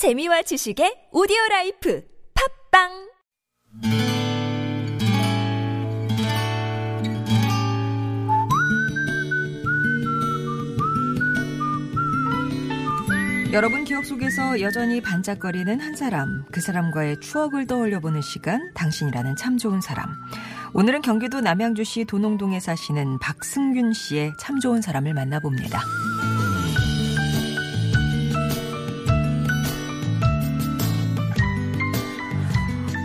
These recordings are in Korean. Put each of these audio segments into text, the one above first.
재미와 지식의 오디오 life 팟빵 여러분 기억 속에서 여전히 반짝거리는 한 사람, 그 사람과의 추억을 떠올려 보는 시간, 당신이라는 참 좋은 사람. 오늘은 경기도 남양주시 도농동에 사시는 박승균 씨의 참 좋은 사람을 만나봅니다.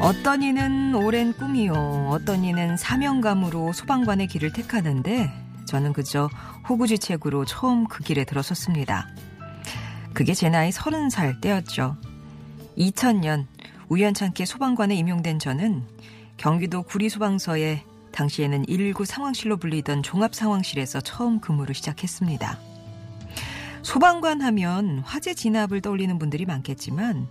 어떤 이는 오랜 꿈이요, 어떤 이는 사명감으로 소방관의 길을 택하는데 저는 그저 호구지책으로 처음 그 길에 들어섰습니다. 그게 제 나이 서른 살 때였죠. 2000년 우연찮게 소방관에 임용된 저는 경기도 구리소방서에 당시에는 119 상황실로 불리던 종합상황실에서 처음 근무를 시작했습니다. 소방관 하면 화재 진압을 떠올리는 분들이 많겠지만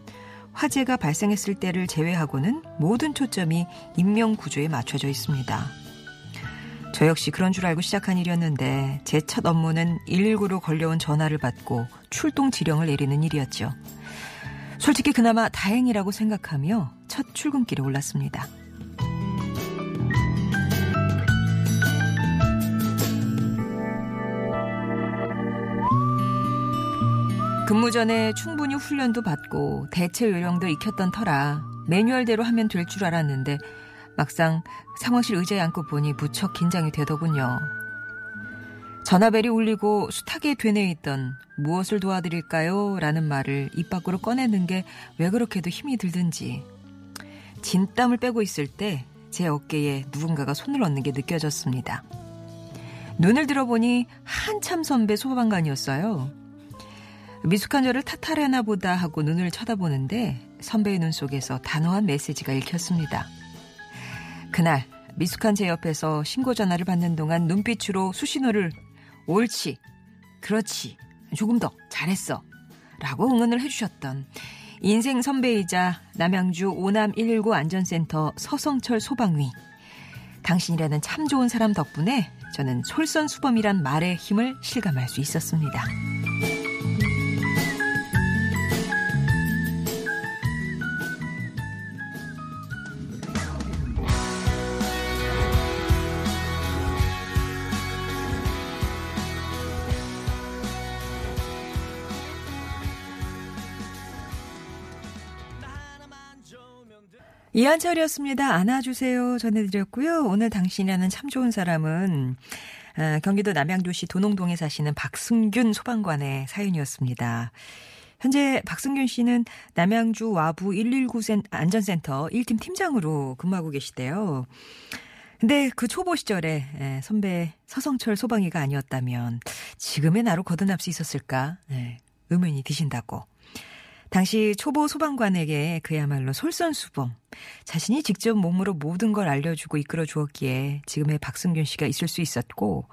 화재가 발생했을 때를 제외하고는 모든 초점이 인명 구조에 맞춰져 있습니다. 저 역시 그런 줄 알고 시작한 일이었는데 제 첫 업무는 119로 걸려온 전화를 받고 출동 지령을 내리는 일이었죠. 솔직히 그나마 다행이라고 생각하며 첫 출근길에 올랐습니다. 근무 전에 충분히 훈련도 받고 대체 요령도 익혔던 터라 매뉴얼대로 하면 될 줄 알았는데 막상 상황실 의자에 앉고 보니 무척 긴장이 되더군요. 전화벨이 울리고 숱하게 되뇌 있던 무엇을 도와드릴까요? 라는 말을 입 밖으로 꺼내는 게 왜 그렇게도 힘이 들든지 진땀을 빼고 있을 때 제 어깨에 누군가가 손을 얹는 게 느껴졌습니다. 눈을 들어보니 한참 선배 소방관이었어요. 미숙한 저를 탓하려나 보다 하고 눈을 쳐다보는데 선배의 눈 속에서 단호한 메시지가 읽혔습니다. 그날 미숙한 제 옆에서 신고 전화를 받는 동안 눈빛으로 수신호를 옳지, 그렇지, 조금 더 잘했어 라고 응원을 해주셨던 인생 선배이자 남양주 오남 119 안전센터 서성철 소방위 당신이라는 참 좋은 사람 덕분에 저는 솔선수범이란 말의 힘을 실감할 수 있었습니다. 이한철이었습니다. 안아주세요. 전해드렸고요. 오늘 당신이라는 참 좋은 사람은 아, 경기도 남양주시 도농동에 사시는 박승균 소방관의 사연이었습니다. 현재 박승균 씨는 남양주 와부 119 안전센터 1팀 팀장으로 근무하고 계시대요. 근데 그 초보 시절에 선배 서성철 소방이가 아니었다면 지금의 나로 거듭날 수 있었을까 의문이 드신다고 당시 초보 소방관에게 그야말로 솔선수범, 자신이 직접 몸으로 모든 걸 알려주고 이끌어 주었기에 지금의 박승균 씨가 있을 수 있었고,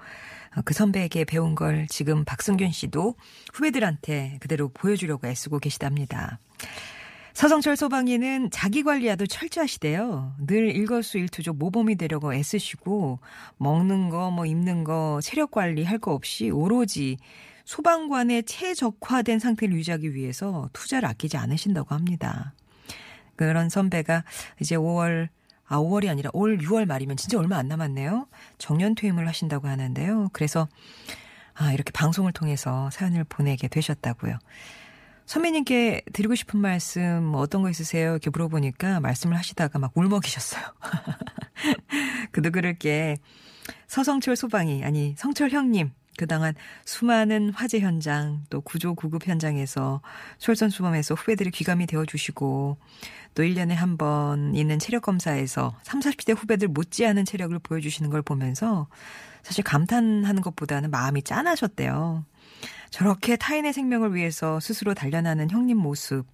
어, 그 선배에게 배운 걸 지금 박승균 씨도 후배들한테 그대로 보여주려고 애쓰고 계시답니다. 서성철 소방이는 자기 관리와도 철저하시대요. 늘 일거수일투족 모범이 되려고 애쓰시고 먹는 거, 뭐 입는 거, 체력 관리 할 거 없이 오로지 소방관의 최적화된 상태를 유지하기 위해서 투자를 아끼지 않으신다고 합니다. 그런 선배가 이제 5월 아 5월이 아니라 올 6월 말이면 진짜 얼마 안 남았네요. 정년 퇴임을 하신다고 하는데요. 그래서 아 이렇게 방송을 통해서 사연을 보내게 되셨다고요. 선배님께 드리고 싶은 말씀 뭐 어떤 거 있으세요? 이렇게 물어보니까 말씀을 하시다가 막 울먹이셨어요. 그도 그럴 게 서성철 소방이 아니 성철 형님 그동안 수많은 화재 현장 또 구조 구급 현장에서 솔선수범해서 후배들이 귀감이 되어 주시고 또 1년에 한 번 있는 체력 검사에서 30, 40대 후배들 못지않은 체력을 보여주시는 걸 보면서 사실 감탄하는 것보다는 마음이 짠하셨대요. 저렇게 타인의 생명을 위해서 스스로 단련하는 형님 모습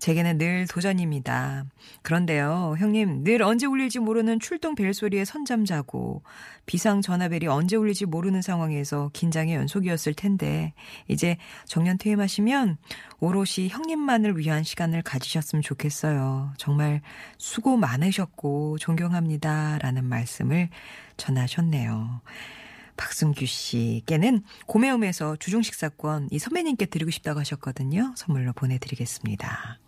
제게는 늘 도전입니다. 그런데요, 형님, 늘 언제 울릴지 모르는 출동 벨소리에 선잠자고, 비상 전화벨이 언제 울릴지 모르는 상황에서 긴장의 연속이었을 텐데, 이제 정년 퇴임하시면 오롯이 형님만을 위한 시간을 가지셨으면 좋겠어요. 정말 수고 많으셨고, 존경합니다. 라는 말씀을 전하셨네요. 박승규 씨께는 고매움에서 주중 식사권 이 선배님께 드리고 싶다고 하셨거든요. 선물로 보내드리겠습니다.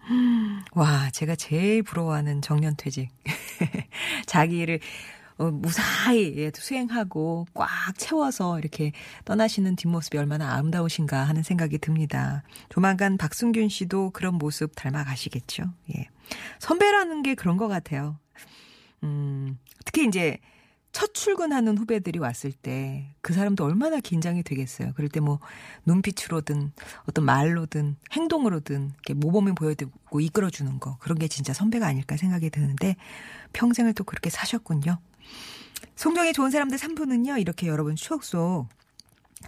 와, 제가 제일 부러워하는 정년퇴직. 자기를 어, 무사히 예, 수행하고 꽉 채워서 이렇게 떠나시는 뒷모습이 얼마나 아름다우신가 하는 생각이 듭니다. 조만간 박승균 씨도 그런 모습 닮아가시겠죠. 예. 선배라는 게 그런 것 같아요. 음, 특히 이제 첫 출근하는 후배들이 왔을 때 그 사람도 얼마나 긴장이 되겠어요. 그럴 때 뭐 눈빛으로든 어떤 말로든 행동으로든 이렇게 모범을 보여주고 이끌어주는 거 그런 게 진짜 선배가 아닐까 생각이 드는데 평생을 또 그렇게 사셨군요. 송정의 좋은 사람들 3부는요. 이렇게 여러분 추억 속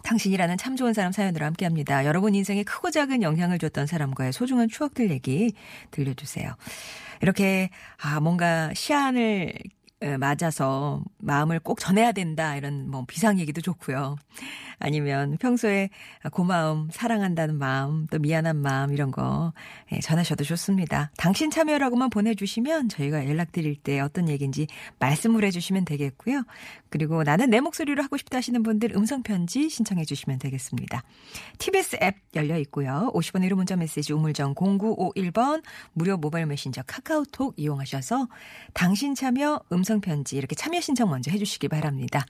당신이라는 참 좋은 사람 사연으로 함께 합니다. 여러분 인생에 크고 작은 영향을 줬던 사람과의 소중한 추억들 얘기 들려주세요. 이렇게, 아, 뭔가 시안을 맞아서 마음을 꼭 전해야 된다 이런 뭐 비상 얘기도 좋고요. 아니면 평소에 고마움, 사랑한다는 마음, 또 미안한 마음 이런 거 예, 전하셔도 좋습니다. 당신 참여라고만 보내주시면 저희가 연락드릴 때 어떤 얘기인지 말씀을 해주시면 되겠고요. 그리고 나는 내 목소리로 하고 싶다 하시는 분들 음성편지 신청해 주시면 되겠습니다. TBS 앱 열려 있고요. 50원 1호 문자 메시지 우물정 0951번 무료 모바일 메신저 카카오톡 이용하셔서 당신 참여 음성편지 이렇게 참여 신청 먼저 해주시기 바랍니다.